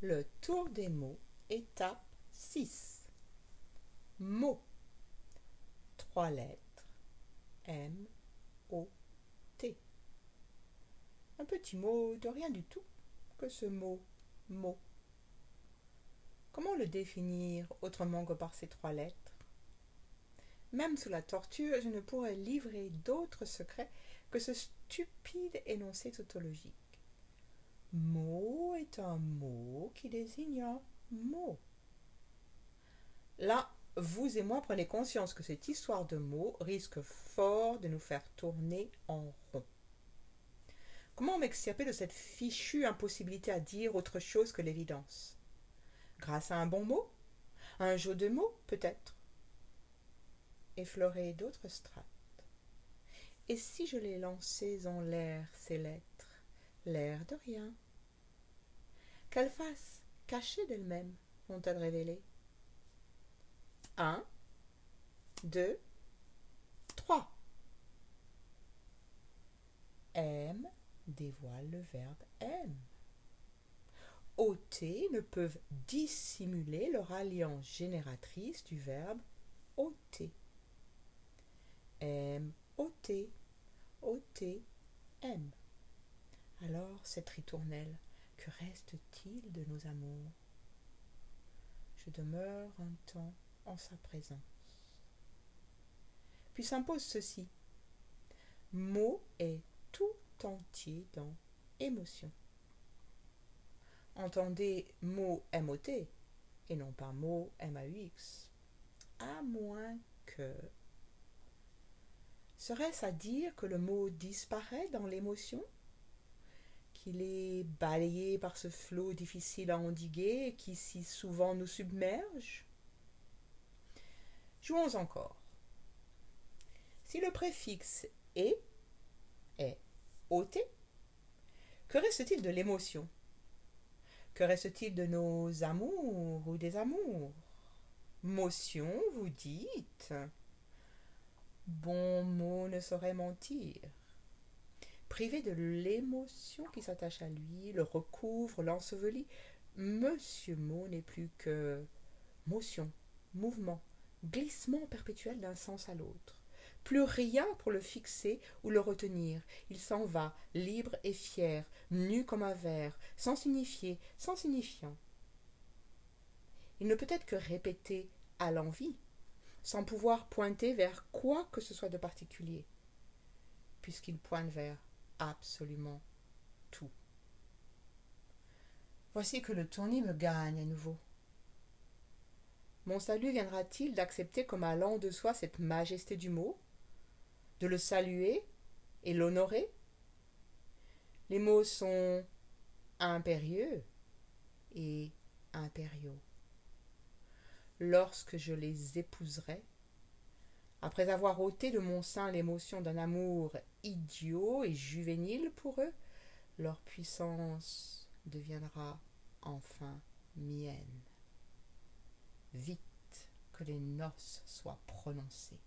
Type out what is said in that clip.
Le tour des mots, étape 6. Mots. Trois lettres. M, O, T. Un petit mot de rien du tout que ce mot mot. Comment le définir autrement que par ces trois lettres? Même sous la torture, je ne pourrais livrer d'autres secrets que ce stupide énoncé tautologique. Mot est un mot qui désigne un mot. Là, vous et moi prenez conscience que cette histoire de mots risque fort de nous faire tourner en rond. Comment m'extirper de cette fichue impossibilité à dire autre chose que l'évidence? Grâce à un bon mot? Un jeu de mots, peut-être? Effleurer d'autres strates. Et si je les lançais en l'air, ces lettres l'air de rien. Quelle face cachée d'elle-même vont-elles révéler Un, deux, trois. M dévoile le verbe aime. ôter ne peuvent dissimuler leur alliance génératrice du verbe ôter. M, ôter, ôter, aime. Alors, cette ritournelle, que reste-t-il de nos amours? Je demeure un temps en sa présence. Puis s'impose ceci. Mot est tout entier dans émotion. Entendez mot MOT et non pas mot MAUX, à moins que. Serait-ce à dire que le mot disparaît dans l'émotion? Qu'il est balayé par ce flot difficile à endiguer qui si souvent nous submerge. Jouons encore. Si le préfixe est est ôté, que reste-t-il de l'émotion? Que reste-t-il de nos amours ou des amours? Motion, vous dites. Bon mot ne saurait mentir privé de l'émotion qui s'attache à lui, le recouvre, l'ensevelit, Monsieur Mot n'est plus que motion, mouvement, glissement perpétuel d'un sens à l'autre. Plus rien pour le fixer ou le retenir. Il s'en va, libre et fier, nu comme un verre, sans signifier, sans signifiant. Il ne peut être que répété à l'envie, sans pouvoir pointer vers quoi que ce soit de particulier, puisqu'il pointe vers absolument tout. Voici que le tournis me gagne à nouveau. Mon salut viendra-t-il d'accepter comme allant de soi cette majesté du mot, de le saluer et l'honorer? Les mots sont impérieux et impériaux. Lorsque je les épouserai, après avoir ôté de mon sein l'émotion d'un amour idiot et juvénile pour eux, leur puissance deviendra enfin mienne. Vite que les noces soient prononcées.